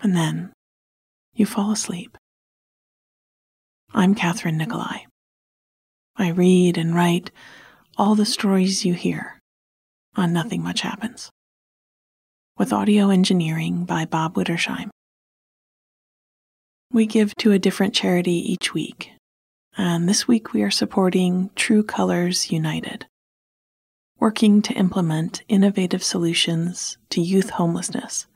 and then you fall asleep. I'm Kathryn Nicolai. I read and write all the stories you hear on Nothing Much Happens, with audio engineering by Bob Wittersheim. We give to a different charity each week, and this week we are supporting True Colors United, working to implement innovative solutions to youth homelessness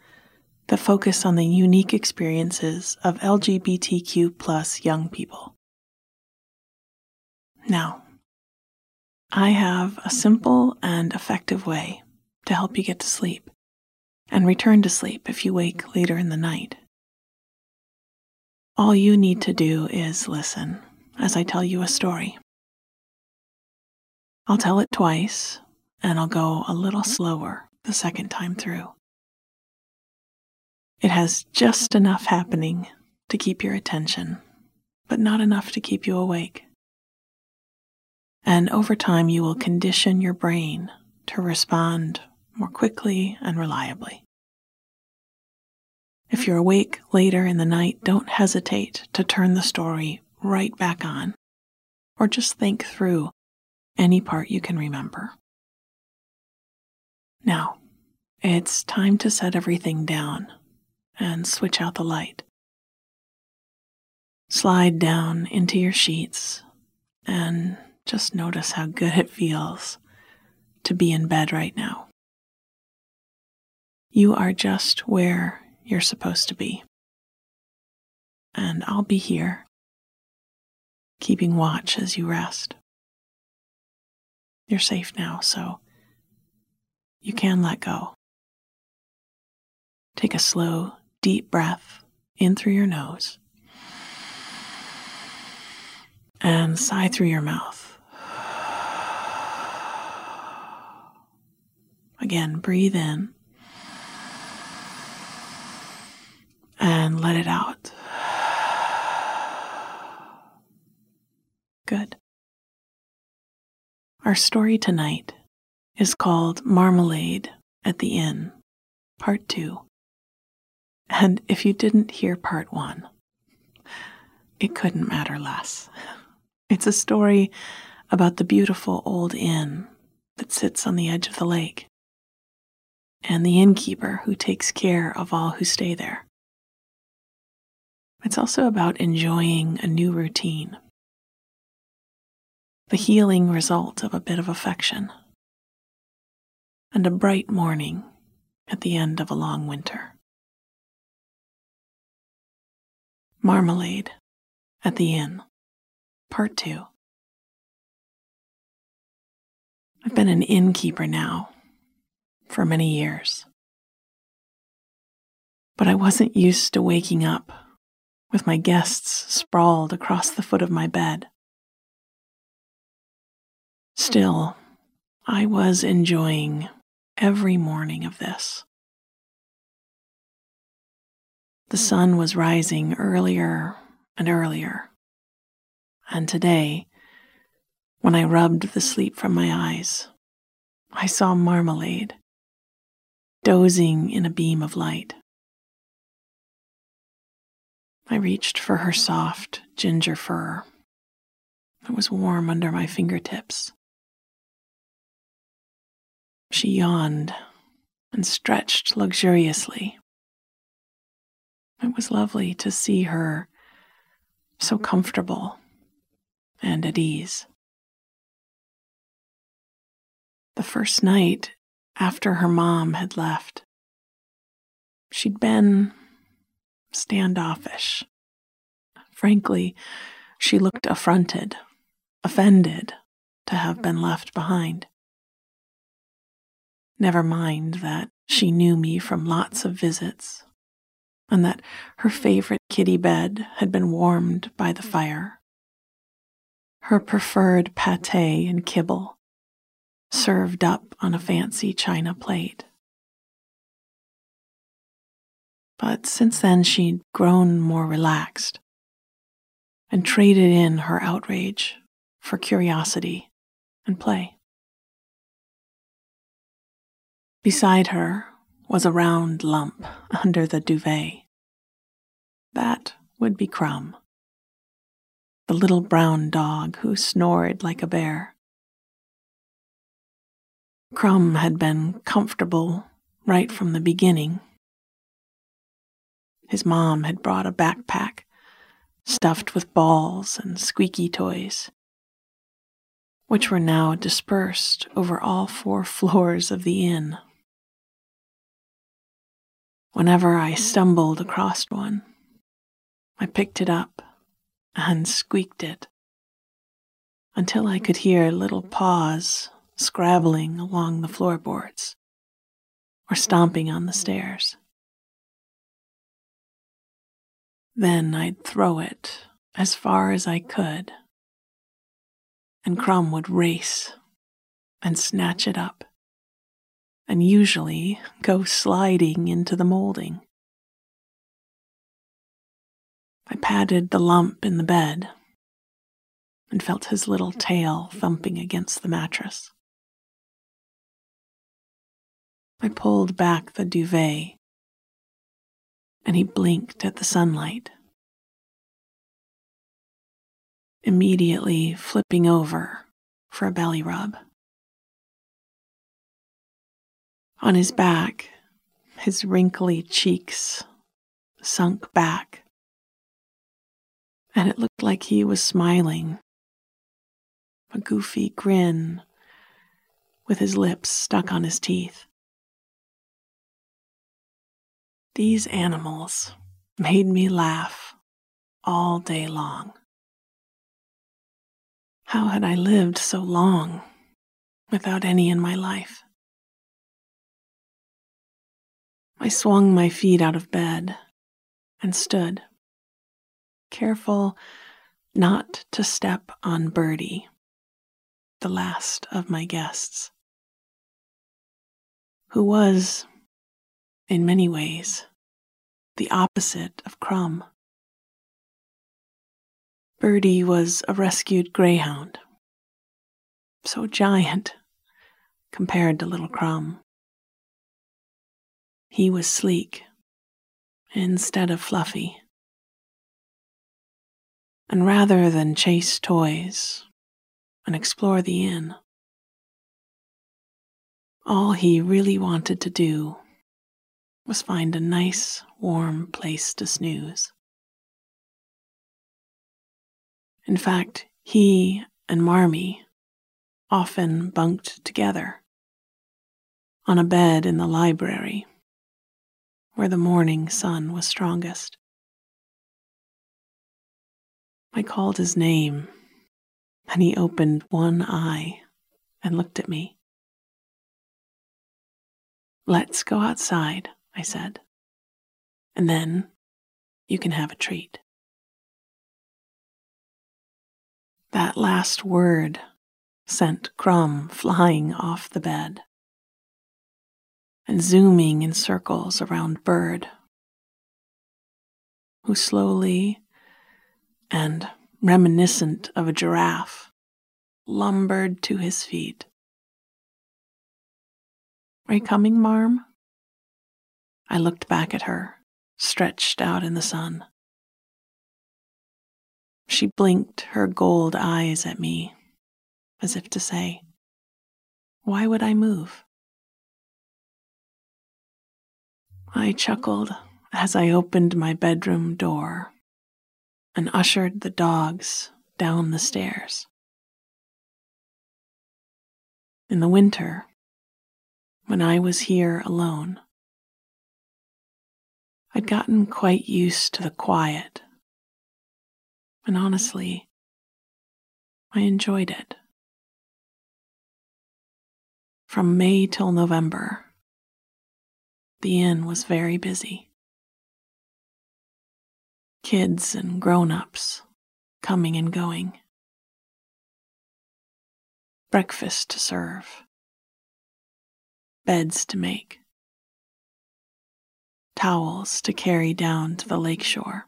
that focus on the unique experiences of LGBTQ plus young people. Now, I have a simple and effective way to help you get to sleep and return to sleep if you wake later in the night. All you need to do is listen as I tell you a story. I'll tell it twice, and I'll go a little slower the second time through. It has just enough happening to keep your attention, but not enough to keep you awake. And over time, you will condition your brain to respond more quickly and reliably. If you're awake later in the night, don't hesitate to turn the story right back on, or just think through any part you can remember. Now, it's time to set everything down and switch out the light. Slide down into your sheets and just notice how good it feels to be in bed right now. You are just where you're supposed to be. And I'll be here, keeping watch as you rest. You're safe now, so you can let go. Take a slow, deep breath in through your nose and sigh through your mouth. Again, breathe in and let it out. Good. Our story tonight is called Marmalade at the Inn, Part 2. And if you didn't hear part one, it couldn't matter less. It's a story about the beautiful old inn that sits on the edge of the lake and the innkeeper who takes care of all who stay there. It's also about enjoying a new routine, the healing result of a bit of affection, and a bright morning at the end of a long winter. Marmalade at the Inn, Part 2. I've been an innkeeper now for many years. But I wasn't used to waking up with my guests sprawled across the foot of my bed. Still, I was enjoying every morning of this. The sun was rising earlier and earlier. And today, when I rubbed the sleep from my eyes, I saw Marmalade dozing in a beam of light. I reached for her soft ginger fur. It was warm under my fingertips. She yawned and stretched luxuriously. It was lovely to see her so mm-hmm. comfortable and at ease. The first night after her mom had left, she'd been standoffish. Frankly, she looked affronted, offended to have mm-hmm. been left behind. Never mind that she knew me from lots of visits and that her favorite kitty bed had been warmed by the fire. Her preferred pate and kibble served up on a fancy china plate. But since then, she'd grown more relaxed and traded in her outrage for curiosity and play. Beside her was a round lump under the duvet. That would be Crumb, the little brown dog who snored like a bear. Crumb had been comfortable right from the beginning. His mom had brought a backpack stuffed with balls and squeaky toys, which were now dispersed over all four floors of the inn. Whenever I stumbled across one, I picked it up and squeaked it until I could hear little paws scrabbling along the floorboards or stomping on the stairs. Then I'd throw it as far as I could, and Crumb would race and snatch it up and usually go sliding into the molding. I patted the lump in the bed and felt his little tail thumping against the mattress. I pulled back the duvet and he blinked at the sunlight, immediately flipping over for a belly rub. On his back, his wrinkly cheeks sunk back, and it looked like he was smiling. A goofy grin with his lips stuck on his teeth. These animals made me laugh all day long. How had I lived so long without any in my life? I swung my feet out of bed and stood, careful not to step on Birdie, the last of my guests, who was, in many ways, the opposite of Crumb. Birdie was a rescued greyhound, so giant compared to little Crumb. He was sleek instead of fluffy. And rather than chase toys and explore the inn, all he really wanted to do was find a nice, warm place to snooze. In fact, he and Marmee often bunked together on a bed in the library where the morning sun was strongest. I called his name, and he opened one eye and looked at me. Let's go outside, I said, and then you can have a treat. That last word sent Crumb flying off the bed and zooming in circles around Bird. who slowly and reminiscent of a giraffe lumbered to his feet. Are you coming, Marm? I looked back at her, stretched out in the sun. She blinked her gold eyes at me, as if to say, Why would I move? I chuckled as I opened my bedroom door and ushered the dogs down the stairs. In the winter, when I was here alone, I'd gotten quite used to the quiet, and honestly, I enjoyed it. From May till November, the inn was very busy. Kids and grown ups coming and going. Breakfast to serve. Beds to make. Towels to carry down to the lakeshore.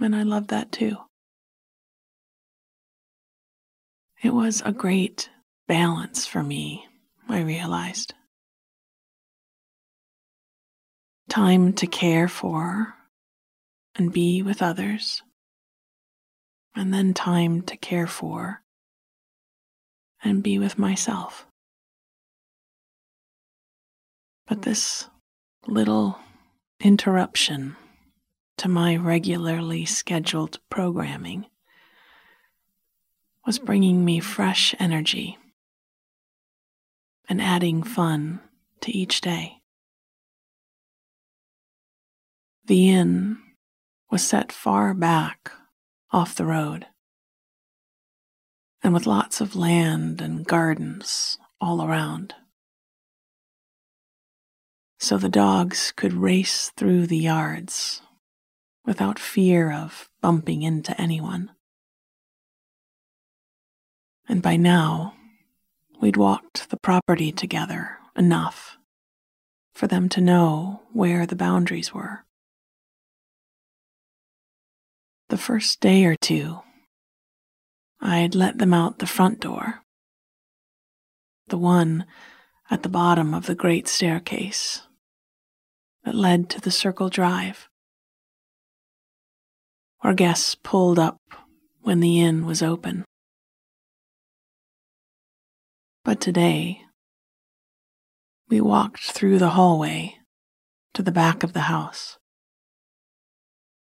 And I loved that too. It was a great balance for me, I realized. Time to care for and be with others, and then time to care for and be with myself. But this little interruption to my regularly scheduled programming was bringing me fresh energy and adding fun to each day. The inn was set far back off the road, and with lots of land and gardens all around. So the dogs could race through the yards without fear of bumping into anyone. And by now, we'd walked the property together enough for them to know where the boundaries were. The first day or two, I'd let them out the front door, the one at the bottom of the great staircase that led to the circle drive. Where guests pulled up when the inn was open. But today, we walked through the hallway to the back of the house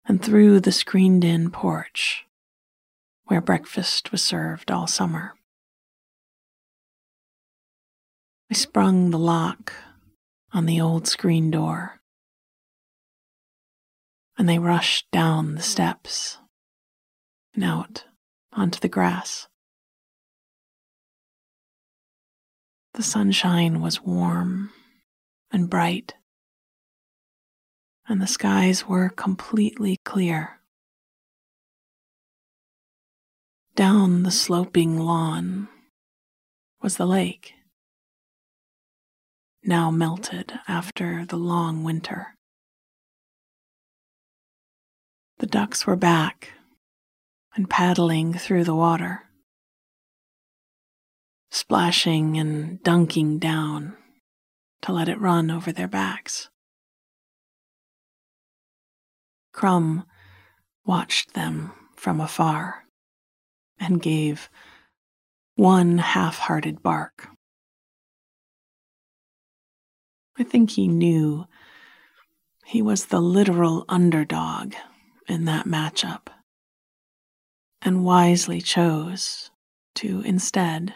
and through the screened in porch where breakfast was served all summer. I sprung the lock on the old screen door and they rushed down the steps and out onto the grass. The sunshine was warm and bright, and the skies were completely clear. Down the sloping lawn was the lake, now melted after the long winter. The ducks were back and paddling through the water, splashing and dunking down to let it run over their backs. Crumb watched them from afar and gave one half hearted bark. I think he knew he was the literal underdog in that matchup and wisely chose to instead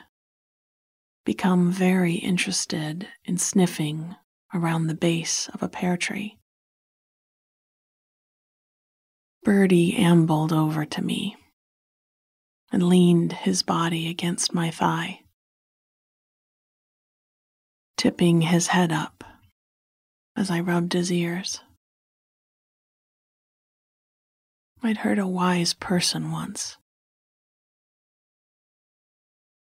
become very interested in sniffing around the base of a pear tree. Birdie ambled over to me and leaned his body against my thigh, tipping his head up as I rubbed his ears. I'd heard a wise person once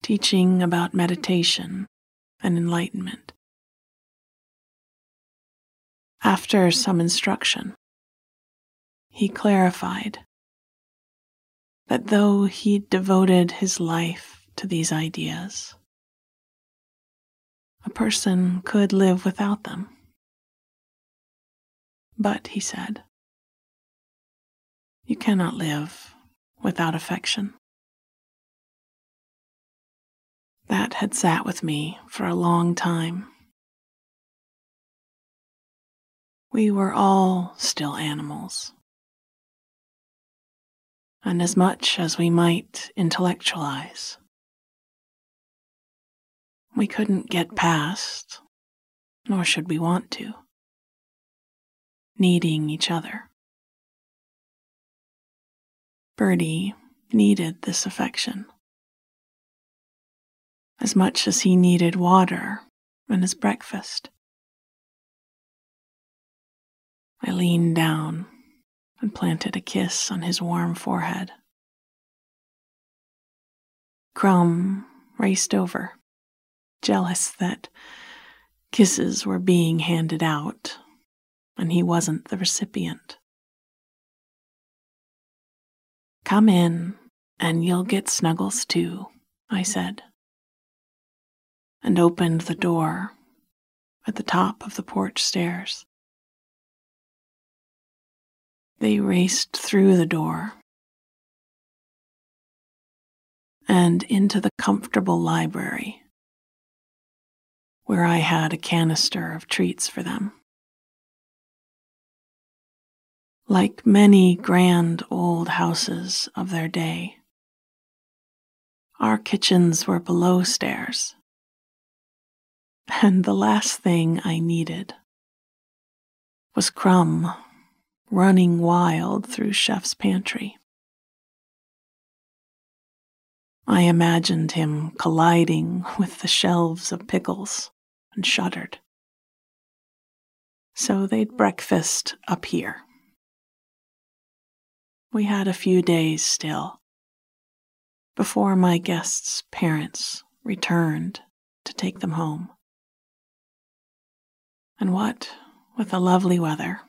teaching about meditation and enlightenment. After some instruction, he clarified that though he devoted his life to these ideas, a person could live without them. But, he said, you cannot live without affection. That had sat with me for a long time. We were all still animals. And as much as we might intellectualize, we couldn't get past, nor should we want to, needing each other. Birdie needed this affection as much as he needed water and his breakfast. I leaned down and planted a kiss on his warm forehead. Crumb raced over, jealous that kisses were being handed out and he wasn't the recipient. Come in, and you'll get snuggles too, I said, and opened the door at the top of the porch stairs. They raced through the door and into the comfortable library where I had a canister of treats for them. like many grand old houses of their day. Our kitchens were below stairs, and the last thing I needed was Crumb running wild through Chef's pantry. I imagined him colliding with the shelves of pickles and shuddered. So they'd breakfast up here we had a few days still before my guests' parents returned to take them home. And what with the lovely weather,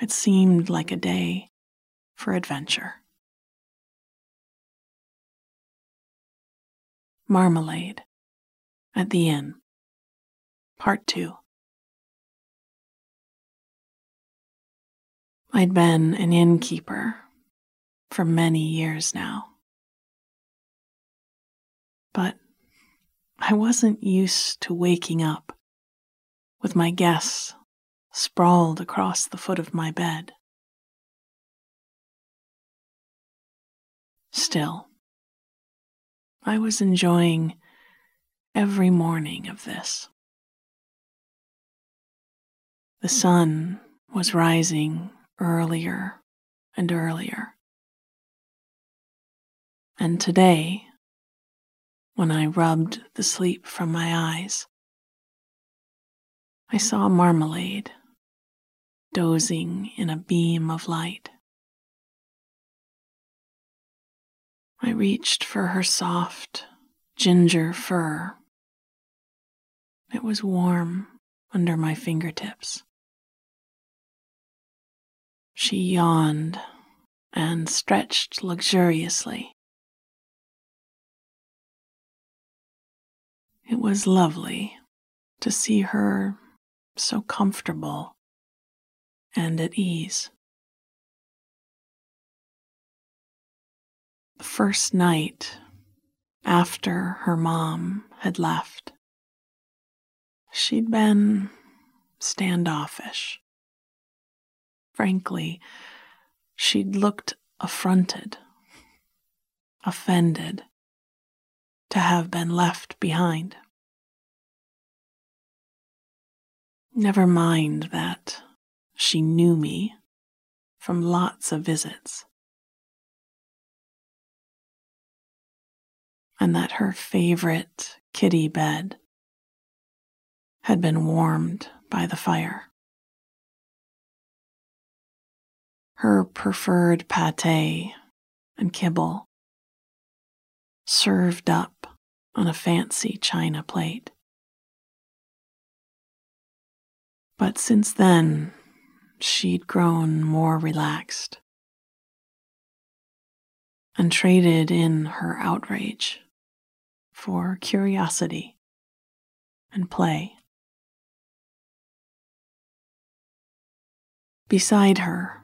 it seemed like a day for adventure. Marmalade at the Inn, Part 2. I'd been an innkeeper for many years now. But I wasn't used to waking up with my guests sprawled across the foot of my bed. Still, I was enjoying every morning of this. The sun was rising earlier and earlier. And today, when I rubbed the sleep from my eyes, I saw Marmalade dozing in a beam of light. I reached for her soft ginger fur. It was warm under my fingertips. She yawned and stretched luxuriously. It was lovely to see her so comfortable and at ease. The first night after her mom had left, she'd been standoffish. Frankly, she'd looked affronted, offended to have been left behind. Never mind that she knew me from lots of visits, and that her favorite kitty bed had been warmed by the fire. her preferred pate and kibble, served up on a fancy china plate. But since then, she'd grown more relaxed and traded in her outrage for curiosity and play. Beside her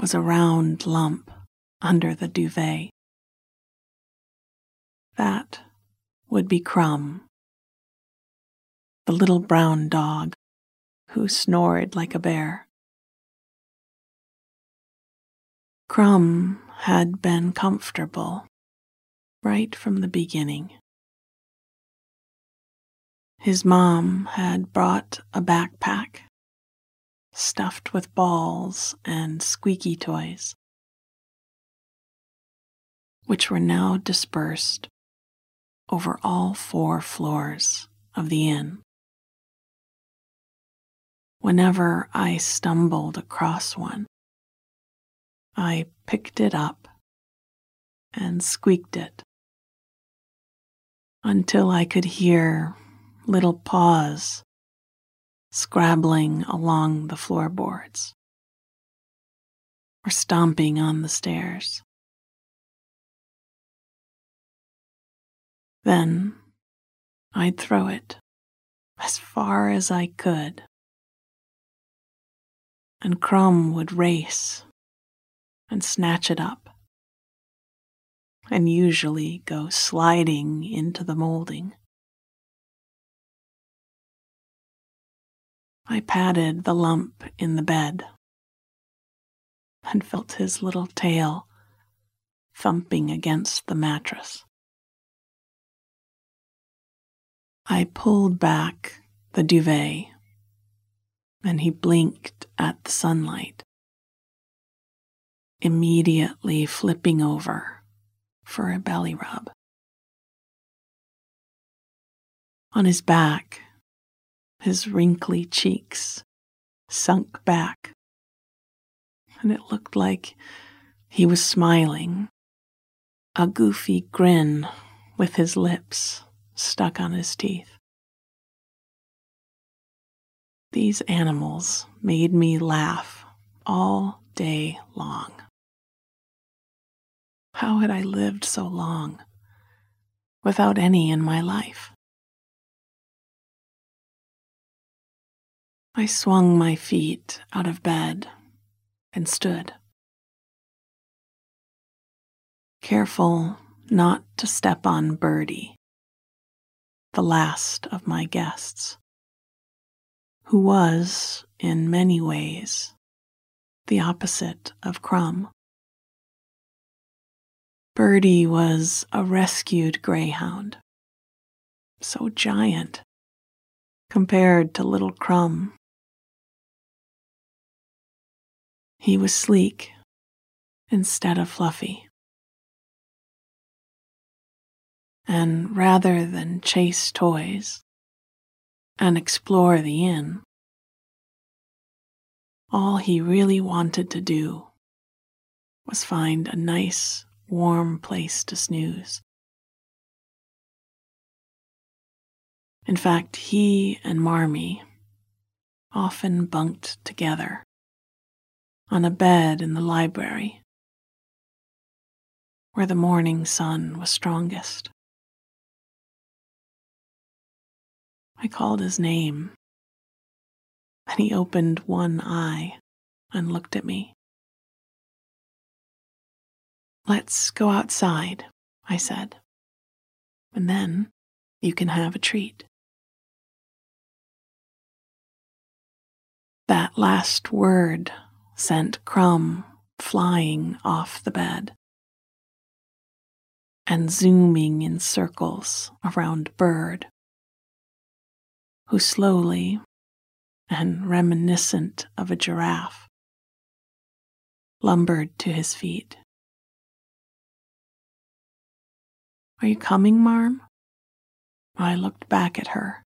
was a round lump under the duvet. That would be Crumb, the little brown dog who snored like a bear. Crumb had been comfortable right from the beginning. His mom had brought a backpack stuffed with balls and squeaky toys, which were now dispersed over all four floors of the inn. Whenever I stumbled across one, I picked it up and squeaked it until I could hear little paws scrabbling along the floorboards or stomping on the stairs. Then I'd throw it as far as I could, and Crumb would race and snatch it up, and usually go sliding into the molding. I patted the lump in the bed and felt his little tail thumping against the mattress. I pulled back the duvet and he blinked at the sunlight immediately flipping over for a belly rub. On his back, his wrinkly cheeks sunk back, and it looked like he was smiling, a goofy grin with his lips stuck on his teeth. These animals made me laugh all day long. How had I lived so long without any in my life? I swung my feet out of bed and stood, careful not to step on Birdie, the last of my guests, who was, in many ways, the opposite of Crumb. Birdie was a rescued greyhound, so giant compared to little Crumb. He was sleek instead of fluffy. And rather than chase toys and explore the inn, all he really wanted to do was find a nice warm place to snooze. In fact, he and Marmee often bunked together on a bed in the library where the morning sun was strongest. I called his name, and he opened one eye and looked at me. Let's go outside, I said, and then you can have a treat. That last word sent Crumb flying off the bed and zooming in circles around Bird, who slowly and reminiscent of a giraffe lumbered to his feet. Are you coming, Marm? I looked back at her,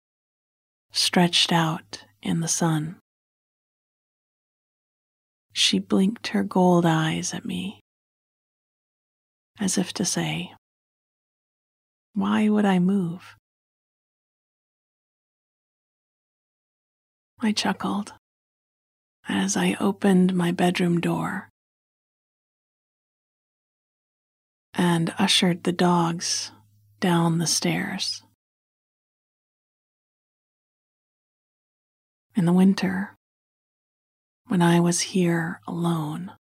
stretched out in the sun. She blinked her gold eyes at me, as if to say, Why would I move? I chuckled as I opened my bedroom door and ushered the dogs down the stairs. In the winter, when I was here alone,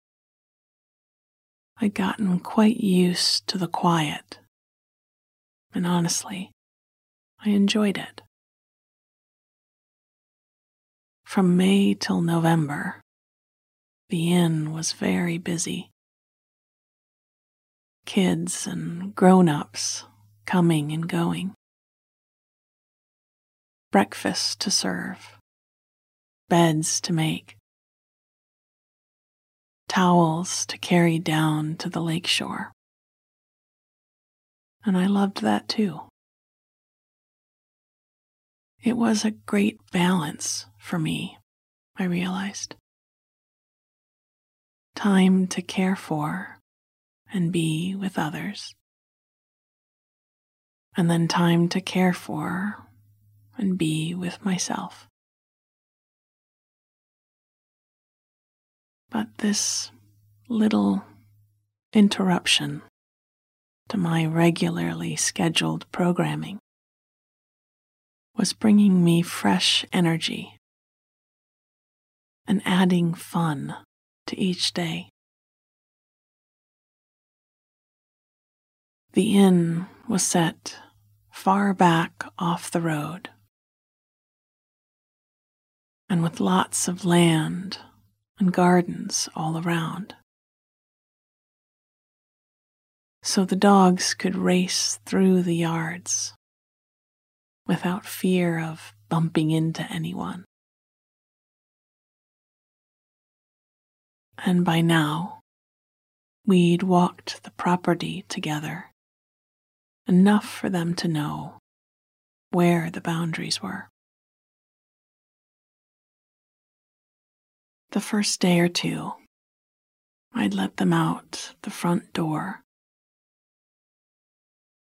I'd gotten quite used to the quiet, and honestly, I enjoyed it. From May till November, the inn was very busy. Kids and grown ups coming and going. Breakfast to serve, beds to make, towels to carry down to the lakeshore. And I loved that too. It was a great balance for me, I realized. Time to care for and be with others. And then time to care for and be with myself. But this little interruption to my regularly scheduled programming was bringing me fresh energy and adding fun to each day. The inn was set far back off the road and with lots of land and gardens all around. So the dogs could race through the yards without fear of bumping into anyone. And by now, we'd walked the property together, enough for them to know where the boundaries were. The first day or two, I'd let them out the front door,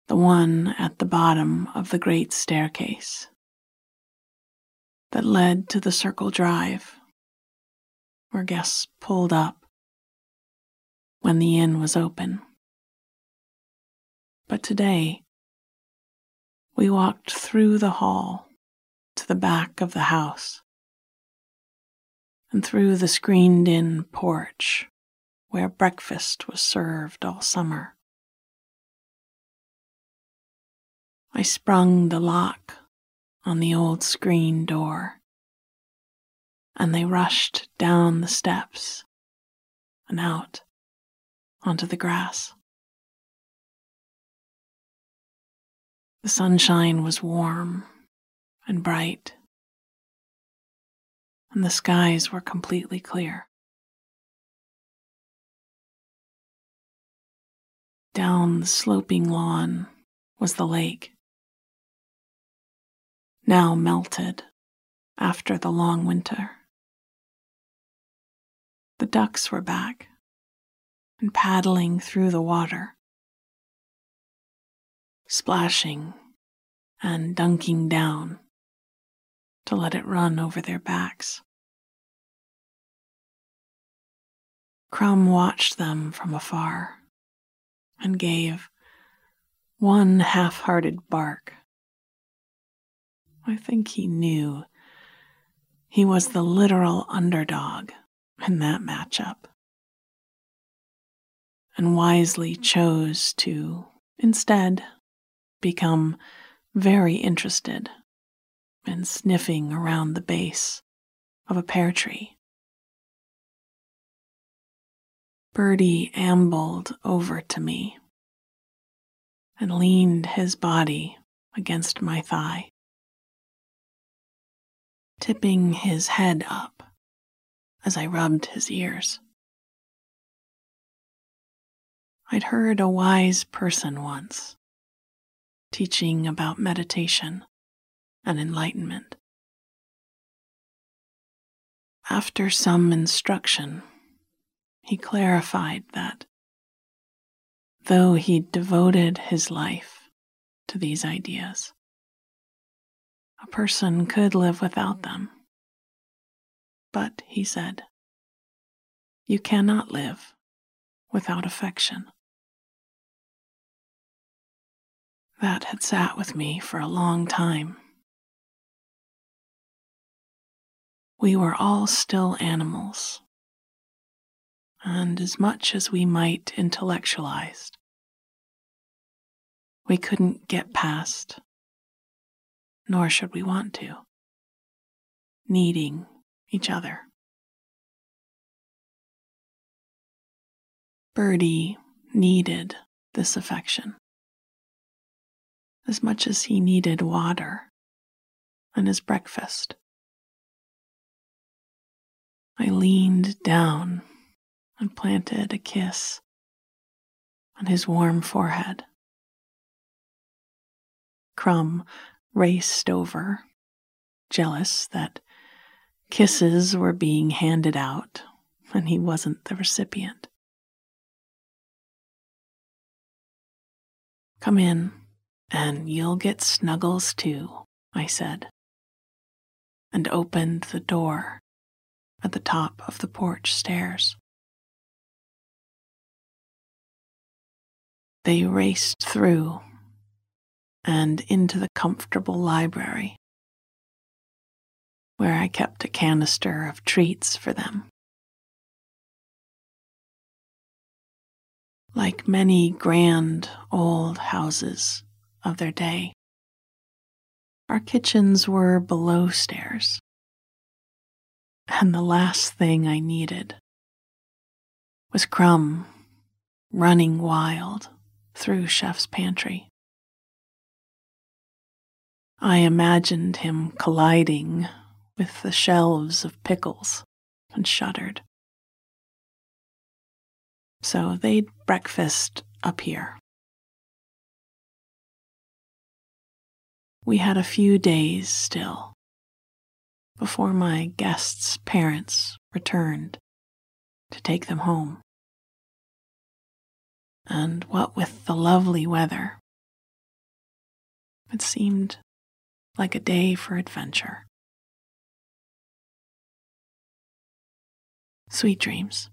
the one at the bottom of the great staircase that led to the circle drive where guests pulled up when the inn was open. But today, we walked through the hall to the back of the house and through the screened in porch where breakfast was served all summer. I sprung the lock on the old screen door, and they rushed down the steps and out onto the grass. The sunshine was warm and bright and the skies were completely clear. Down the sloping lawn was the lake, now melted after the long winter. The ducks were back and paddling through the water, splashing and dunking down to let it run over their backs. Crumb watched them from afar and gave one half hearted bark. I think he knew he was the literal underdog in that matchup and wisely chose to instead become very interested and sniffing around the base of a pear tree. Birdie ambled over to me and leaned his body against my thigh, tipping his head up as I rubbed his ears. I'd heard a wise person once teaching about meditation and enlightenment. After some instruction, he clarified that though he devoted his life to these ideas, a person could live without them. But, he said, You cannot live without affection. That had sat with me for a long time. We were all still animals, and as much as we might intellectualize, we couldn't get past, nor should we want to, needing each other. Birdie needed this affection as much as he needed water and his breakfast. I leaned down and planted a kiss on his warm forehead. Crumb raced over, jealous that kisses were being handed out and he wasn't the recipient. Come in, and you'll get snuggles too, I said, and opened the door at the top of the porch stairs. They raced through and into the comfortable library where I kept a canister of treats for them. Like many grand old houses their day, our kitchens were below stairs. And the last thing I needed was Crumb running wild through Chef's pantry. I imagined him colliding with the shelves of pickles and shuddered. So they'd breakfast up here. We had a few days still before my guests' parents returned to take them home. And what with the lovely weather, it seemed like a day for adventure. Sweet dreams.